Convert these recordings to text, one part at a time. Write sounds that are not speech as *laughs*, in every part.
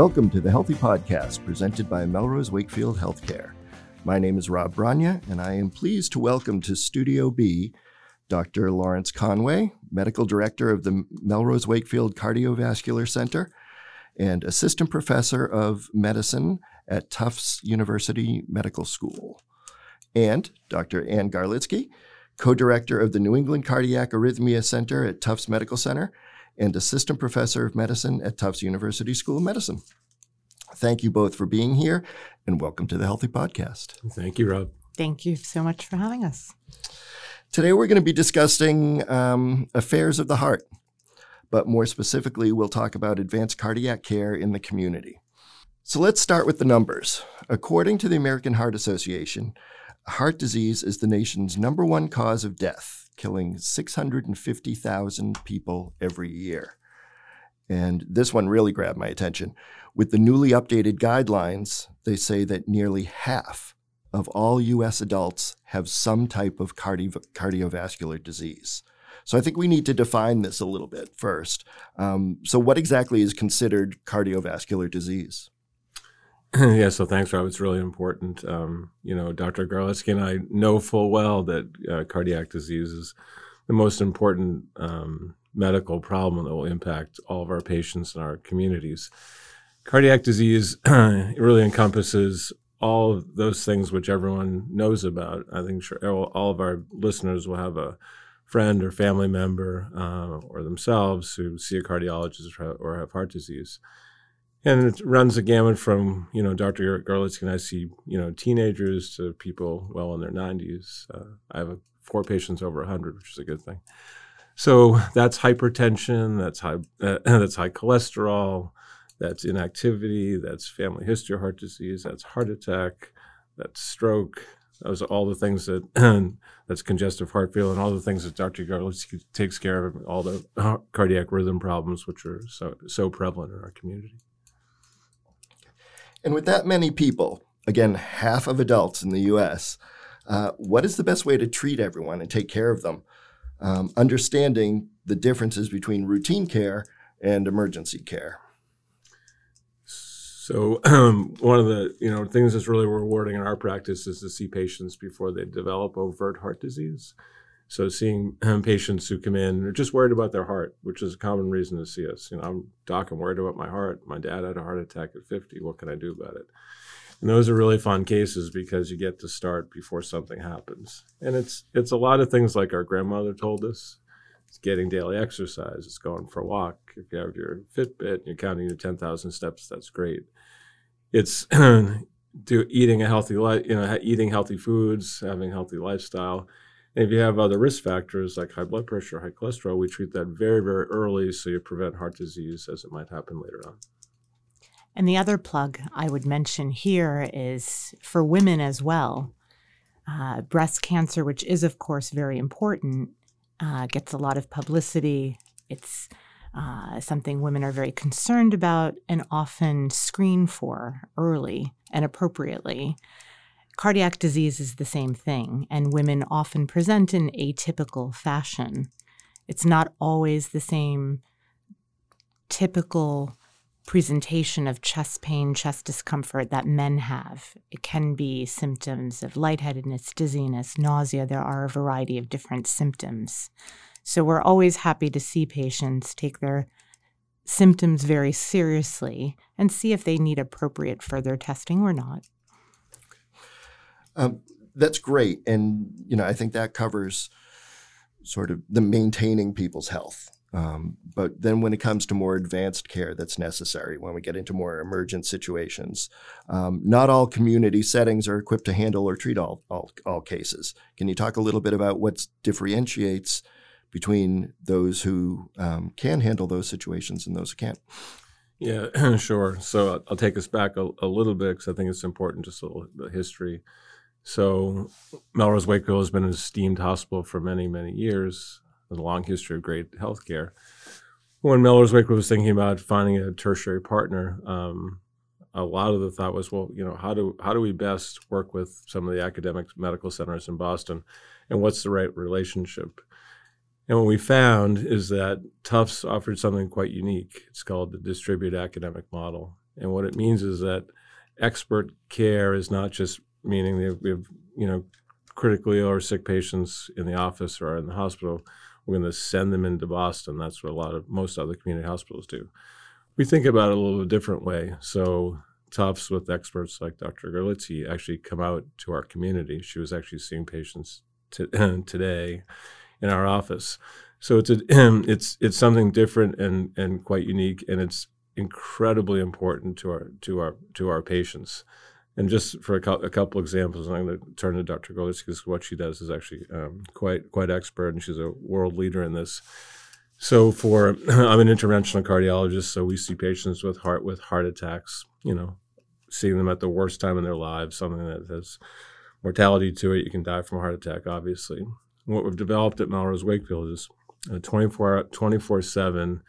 Welcome to the Healthy Podcast presented by Melrose Wakefield Healthcare. My name is Rob Branya, and I am pleased to welcome to Studio B Dr. Laurence Conway, Medical Director of the Melrose Wakefield Cardiovascular Center and Assistant Professor of Medicine at Tufts University Medical School, and Dr. Ann Garlitski, Co Director of the New England Cardiac Arrhythmia Center at Tufts Medical Center and Assistant Professor of Medicine at Tufts University School of Medicine. Thank you both for being here and welcome to the Healthy Podcast. Thank you, Rob. Thank you so much for having us. Today, we're going to be discussing um, affairs of the heart, but more specifically, we'll talk about advanced cardiac care in the community. So let's start with the numbers. According to the American Heart Association, heart disease is the nation's number one cause of death, killing 650,000 people every year. And this one really grabbed my attention. With the newly updated guidelines, they say that nearly half of all US adults have some type of cardi- cardiovascular disease. So I think we need to define this a little bit first. Um, so, what exactly is considered cardiovascular disease? *laughs* yeah, so thanks, Rob. It's really important. Um, you know, Dr. Garlitski and I know full well that uh, cardiac disease is the most important um, medical problem that will impact all of our patients and our communities. Cardiac disease *clears throat* really encompasses all of those things which everyone knows about. I think sure all of our listeners will have a friend or family member uh, or themselves who see a cardiologist or have heart disease. And it runs the gamut from, you know, Dr. Eric Garlitski and I see, you know, teenagers to people well in their 90s. Uh, I have four patients over 100, which is a good thing. So that's hypertension, that's high, *clears throat* uh, that's high cholesterol, that's inactivity, that's family history of heart disease, that's heart attack, that's stroke. Those are all the things that *clears throat* that's congestive heart failure and all the things that Dr. Garlitski takes care of, all the cardiac rhythm problems, which are so so prevalent in our community. And with that many people, again, half of adults in the US, uh, what is the best way to treat everyone and take care of them? Um, understanding the differences between routine care and emergency care. So um, *clears throat* one of the you know things that's really rewarding in our practice is to see patients before they develop overt heart disease. So seeing um, patients who come in are just worried about their heart, which is a common reason to see us. You know, I'm doc, I'm worried about my heart. My dad had a heart attack at 50. What can I do about it? And those are really fun cases because you get to start before something happens. And it's it's a lot of things like our grandmother told us. It's getting daily exercise. It's going for a walk. If you have your Fitbit and you're counting your 10,000 steps, that's great. It's *clears throat* do eating a healthy life, you know, eating healthy foods, having a healthy lifestyle and if you have other risk factors like high blood pressure, high cholesterol, we treat that very, very early so you prevent heart disease as it might happen later on. And the other plug I would mention here is for women as well. Uh, breast cancer, which is, of course, very important, uh, gets a lot of publicity. It's uh, something women are very concerned about and often screen for early and appropriately. Cardiac disease is the same thing, and women often present in atypical fashion. It's not always the same typical presentation of chest pain, chest discomfort that men have. It can be symptoms of lightheadedness, dizziness, nausea. There are a variety of different symptoms. So we're always happy to see patients take their symptoms very seriously and see if they need appropriate further testing or not. Um, that's great, and you know I think that covers sort of the maintaining people's health. Um, but then when it comes to more advanced care that's necessary, when we get into more emergent situations, um, not all community settings are equipped to handle or treat all, all, all cases. Can you talk a little bit about what differentiates between those who um, can handle those situations and those who can't? Yeah, *clears throat* sure. So I'll take us back a, a little bit because I think it's important, just a little history. So Melrose Wakefield has been an esteemed hospital for many, many years, with a long history of great healthcare. When Melrose Wakefield was thinking about finding a tertiary partner, um, a lot of the thought was, well, you know, how do how do we best work with some of the academic medical centers in Boston, and what's the right relationship? And what we found is that Tufts offered something quite unique. It's called the distributed academic model. And what it means is that expert care is not just meaning we have, you know, critically ill or sick patients in the office or in the hospital. We're going to send them into Boston. That's what a lot of most other community hospitals do. We think about it a little different way. So Tufts with experts like Dr. Garlitski actually come out to our community. She was actually seeing patients *clears throat* today in our office. So it's a, *clears throat* it's it's something different and and quite unique, and it's incredibly important to our to our to our patients. And just for a, co- a couple examples, I'm going to turn to Dr. Garlitski because what she does is actually um, quite quite expert, and she's a world leader in this. So for *clears throat* I'm an interventional cardiologist, so we see patients with heart with heart attacks. You know, seeing them at the worst time in their lives, something that has mortality to it. You can die from a heart attack, obviously. What we've developed at Melrose Wakefield is 24 24 7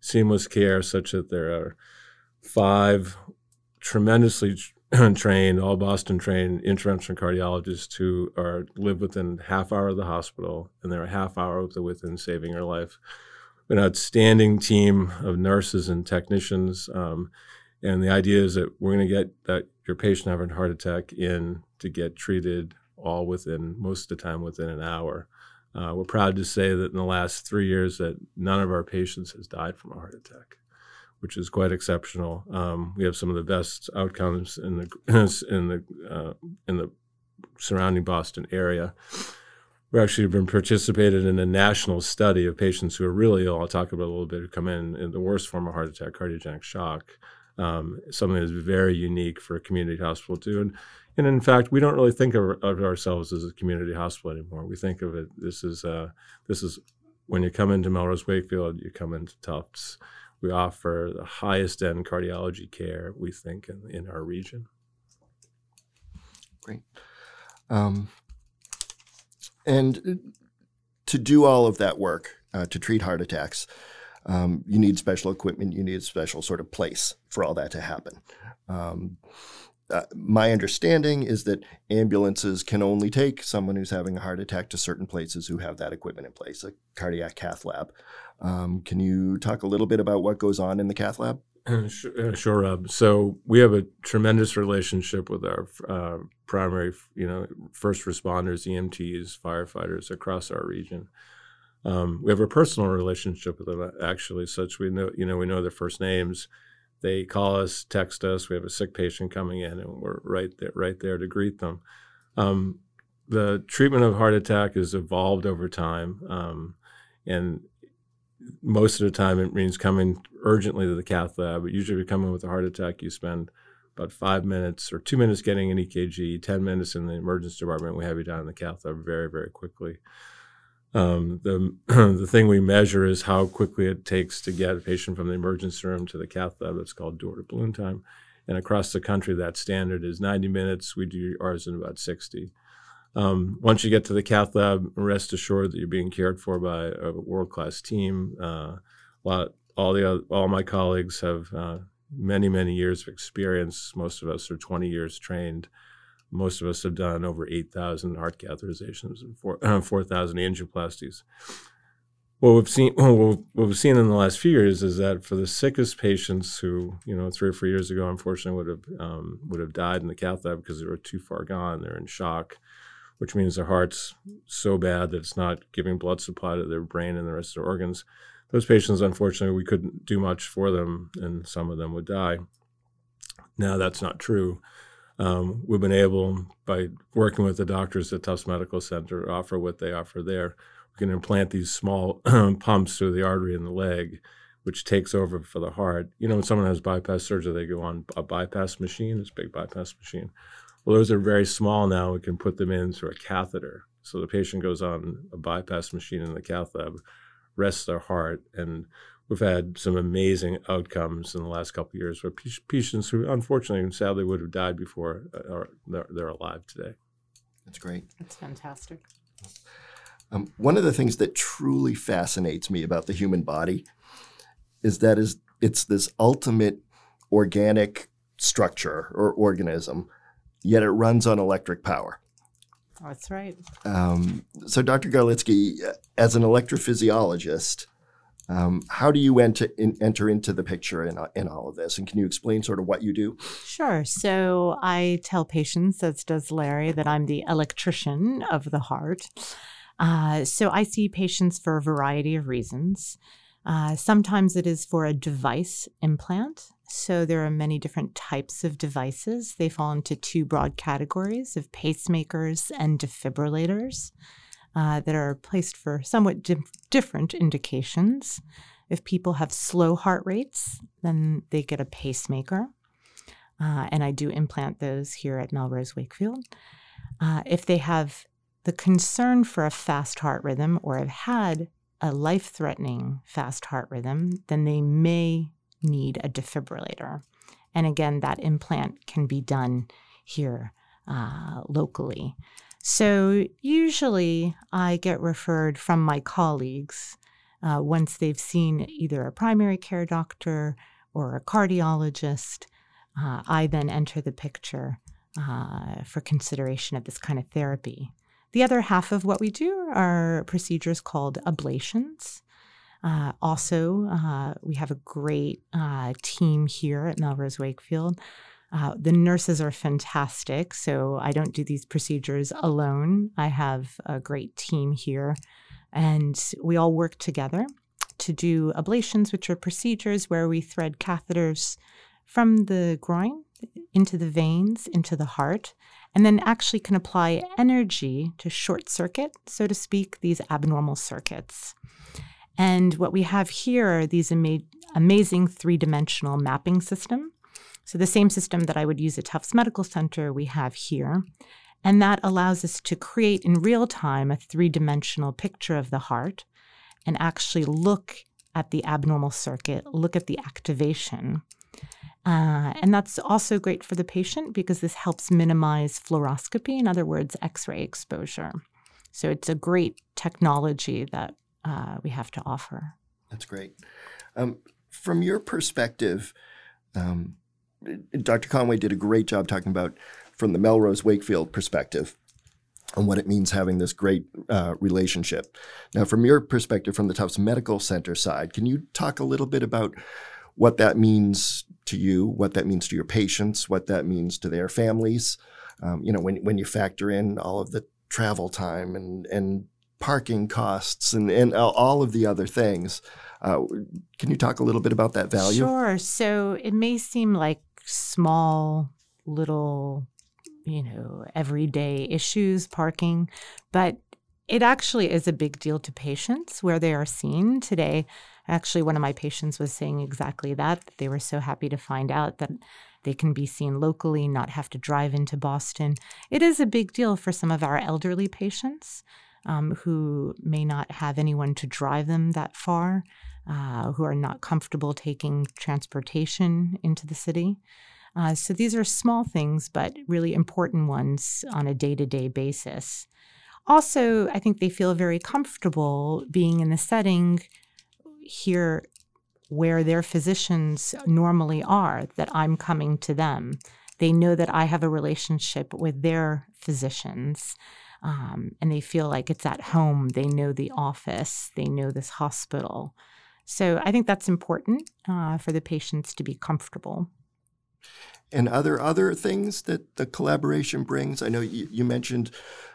seamless care, such that there are five tremendously *clears throat* trained, all Boston trained interventional cardiologists who are live within half hour of the hospital, and they're a half hour within saving your life. An outstanding team of nurses and technicians. Um, and the idea is that we're going to get that your patient having a heart attack in to get treated all within most of the time within an hour. Uh, we're proud to say that in the last three years that none of our patients has died from a heart attack, which is quite exceptional. Um, we have some of the best outcomes in the *clears throat* in the uh, in the surrounding Boston area. We actually been participated in a national study of patients who are really ill. I'll talk about a little bit who come in in the worst form of heart attack, cardiogenic shock. Um, something that's very unique for a community hospital too. And and in fact, we don't really think of, of, ourselves as a community hospital anymore. We think of it. This is uh, this is when you come into Melrose Wakefield, you come into Tufts. We offer the highest end cardiology care we think in, in our region. Great. Um, and to do all of that work uh, to treat heart attacks, um, you need special equipment. You need a special sort of place for all that to happen. Um, uh, my understanding is that ambulances can only take someone who's having a heart attack to certain places who have that equipment in place, a cardiac cath lab. Um, can you talk a little bit about what goes on in the cath lab? Uh, sure, uh, sure, Rob. So we have a tremendous relationship with our uh, primary, you know, first responders, EMTs, firefighters across our region. Um, we have a personal relationship with them, actually, such we know, you know, we know their first names they call us, text us. We have a sick patient coming in, and we're right there, right there to greet them. Um, the treatment of heart attack has evolved over time, um, and most of the time it means coming urgently to the cath lab. But usually, if you come in with a heart attack, you spend about five minutes or two minutes getting an EKG, ten minutes in the emergency department. We have you down in the cath lab very, very quickly. Um, the *clears throat* the thing we measure is how quickly it takes to get a patient from the emergency room to the cath lab. That's called door to balloon time. And across the country, that standard is 90 minutes. We do ours in about 60. Um, once you get to the cath lab, rest assured that you're being cared for by a world class team. Uh, lot, all the all my colleagues have uh, many many years of experience. Most of us are 20 years trained. Most of us have done over 8,000 heart catheterizations and 4,000 angioplasties. What we've seen, *clears throat* what we've seen in the last few years is that for the sickest patients who, you know, three or four years ago, unfortunately, would have um, would have died in the cath lab because they were too far gone, they're in shock, which means their heart's so bad that it's not giving blood supply to their brain and the rest of their organs. Those patients, unfortunately, we couldn't do much for them, and some of them would die. Now that's not true. Um, we've been able, by working with the doctors at Tufts Medical Center, offer what they offer there. We can implant these small *clears throat* pumps through the artery in the leg, which takes over for the heart. You know, when someone has bypass surgery, they go on a bypass machine, this big bypass machine. Well, those are very small now. We can put them in through a catheter. So the patient goes on a bypass machine in the cath lab, rests their heart, and we've had some amazing outcomes in the last couple of years where patients who unfortunately and sadly would have died before uh, are they're, they're alive today. That's great. That's fantastic. Um, one of the things that truly fascinates me about the human body is that is it's this ultimate organic structure or organism, yet it runs on electric power. That's right. Um, so, Dr. Garlitski, as an electrophysiologist, Um, how do you enter, in, enter into the picture in, in all of this? And can you explain sort of what you do? Sure. So I tell patients, as does Larry, that I'm the electrician of the heart. Uh, so I see patients for a variety of reasons. Uh, sometimes it is for a device implant. So there are many different types of devices. They fall into two broad categories of pacemakers and defibrillators uh, that are placed for somewhat di- different indications. If people have slow heart rates, then they get a pacemaker. Uh, and I do implant those here at Melrose Wakefield. Uh, if they have the concern for a fast heart rhythm or have had a life threatening fast heart rhythm, then they may need a defibrillator. And again, that implant can be done here uh, locally. So usually I get referred from my colleagues uh, once they've seen either a primary care doctor or a cardiologist. Uh, I then enter the picture uh, for consideration of this kind of therapy. The other half of what we do are procedures called ablations. Uh, also, uh, we have a great uh, team here at Melrose Wakefield. Uh, the nurses are fantastic, so I don't do these procedures alone. I have a great team here, and we all work together to do ablations, which are procedures where we thread catheters from the groin into the veins, into the heart, and then actually can apply energy to short circuit, so to speak, these abnormal circuits. And what we have here are these ama- amazing three dimensional mapping system. So the same system that I would use at Tufts Medical Center, we have here. And that allows us to create in real time a three dimensional picture of the heart and actually look at the abnormal circuit, look at the activation. Uh, and that's also great for the patient because this helps minimize fluoroscopy, in other words, x ray exposure. So it's a great technology that uh, we have to offer. That's great. Um, from your perspective, um, Dr. Conway did a great job talking about from the Melrose Wakefield perspective and what it means having this great uh, relationship. Now, from your perspective, from the Tufts Medical Center side, can you talk a little bit about what that means to you, what that means to your patients, what that means to their families. Um, you know, when when you factor in all of the travel time and and parking costs and and all of the other things. Uh, can you talk a little bit about that value? Sure. So it may seem like small little you know everyday issues parking. But it actually is a big deal to patients where they are seen. Today Actually, one of my patients was saying exactly that, they were so happy to find out that they can be seen locally, not have to drive into Boston. It is a big deal for some of our elderly patients um, who may not have anyone to drive them that far, uh, who are not comfortable taking transportation into the city. Uh, so these are small things, but really important ones on a day to day basis. Also, I think they feel very comfortable being in the setting here where their physicians normally are, that I'm coming to them. They know that I have a relationship with their physicians. Um, and they feel like it's at home. They know the office, they know this hospital. So I think that's important uh, for the patients to be comfortable. And other other things that the collaboration brings. I know you, you mentioned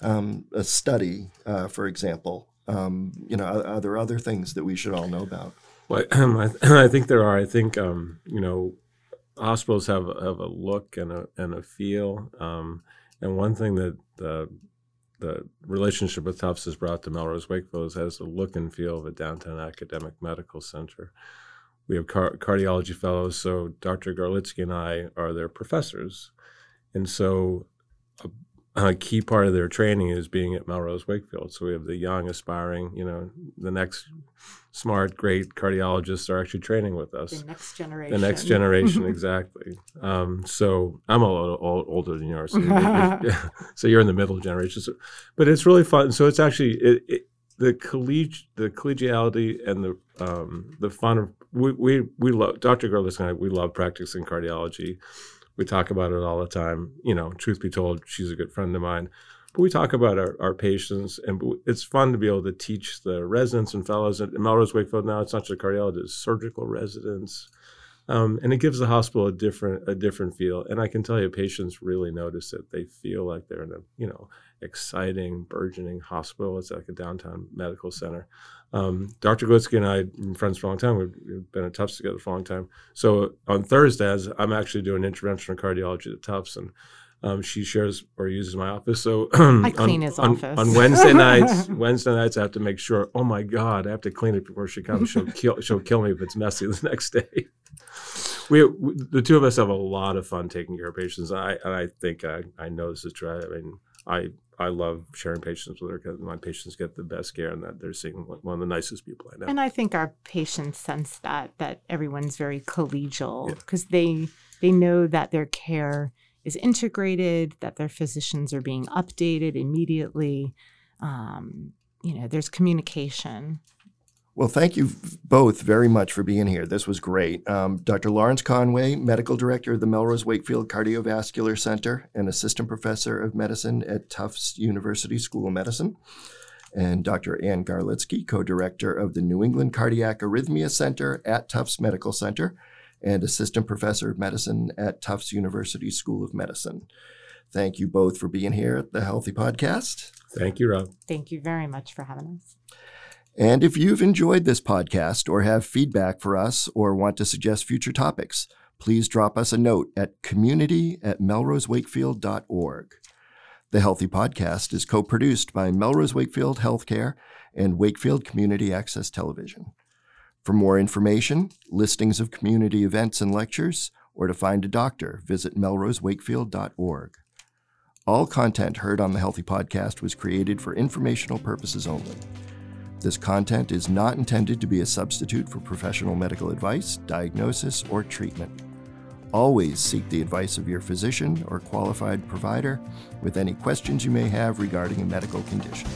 um, a study, uh, for example, um, you know, are, are, there other things that we should all know about? Well, *clears throat* I, *clears throat* I think there are. I think um, you know, hospitals have have a look and a and a feel. Um, and one thing that the the relationship with Tufts has brought to Melrose Wakefield has the look and feel of a downtown academic medical center. We have car- cardiology fellows, so Dr. Garlitski and I are their professors, and so a a key part of their training is being at Melrose Wakefield. So we have the young, aspiring, you know, the next smart, great cardiologists are actually training with us. The next generation. The next generation, *laughs* exactly. Um, so I'm a little old, older than yours, so you're, *laughs* *laughs* so you're in the middle generation. So, but it's really fun. So it's actually it, it, the colleg the collegiality and the um, the fun of we we we love Dr. Gerlis and I. We love practicing cardiology we talk about it all the time. You know, truth be told, she's a good friend of mine. But we talk about our, our patients, and it's fun to be able to teach the residents and fellows at Melrose Wakefield now. It's not just cardiologists, it's surgical residents, um, and it gives the hospital a different a different feel. And I can tell you, patients really notice it. They feel like they're in a you know exciting, burgeoning hospital. It's like a downtown medical center. Um, Dr. Glitzky and I have been friends for a long time. We've been at Tufts together for a long time. So on Thursdays, I'm actually doing interventional cardiology at Tufts, and um, she shares or uses my office. So *clears throat* I clean on, his on, office on Wednesday *laughs* nights. Wednesday nights, I have to make sure. Oh my God, I have to clean it before she comes. She'll *laughs* kill. She'll kill me if it's messy *laughs* the next day. We, we, the two of us have a lot of fun taking care of patients. I and I think I, I know this is true. I mean, I I love sharing patients with her because my patients get the best care and that they're seeing one of the nicest people I know. And I think our patients sense that that everyone's very collegial because yeah. they they know that their care is integrated, that their physicians are being updated immediately. Um, you know, there's communication. Well, thank you both very much for being here. This was great. Um, Dr. Laurence Conway, Medical Director of the Melrose Wakefield Cardiovascular Center and Assistant Professor of Medicine at Tufts University School of Medicine, and Dr. Ann Garlitski, Co Director of the New England Cardiac Arrhythmia Center at Tufts Medical Center and Assistant Professor of Medicine at Tufts University School of Medicine. Thank you both for being here at the Healthy Podcast. Thank you, Rob. Thank you very much for having us. And if you've enjoyed this podcast or have feedback for us or want to suggest future topics, please drop us a note at community at melrosewakefield.org. The Healthy Podcast is co produced by Melrose Wakefield Healthcare and Wakefield Community Access Television. For more information, listings of community events and lectures, or to find a doctor, visit melrosewakefield.org. All content heard on the Healthy Podcast was created for informational purposes only. This content is not intended to be a substitute for professional medical advice, diagnosis, or treatment. Always seek the advice of your physician or qualified provider with any questions you may have regarding a medical condition.